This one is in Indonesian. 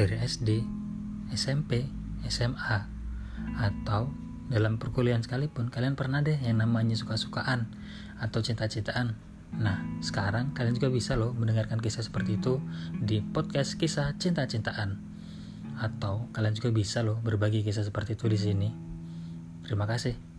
dari SD, SMP, SMA, atau dalam perkuliahan sekalipun kalian pernah deh yang namanya suka-sukaan atau cinta-cintaan. Nah, sekarang kalian juga bisa loh mendengarkan kisah seperti itu di podcast kisah cinta-cintaan. Atau kalian juga bisa loh berbagi kisah seperti itu di sini. Terima kasih.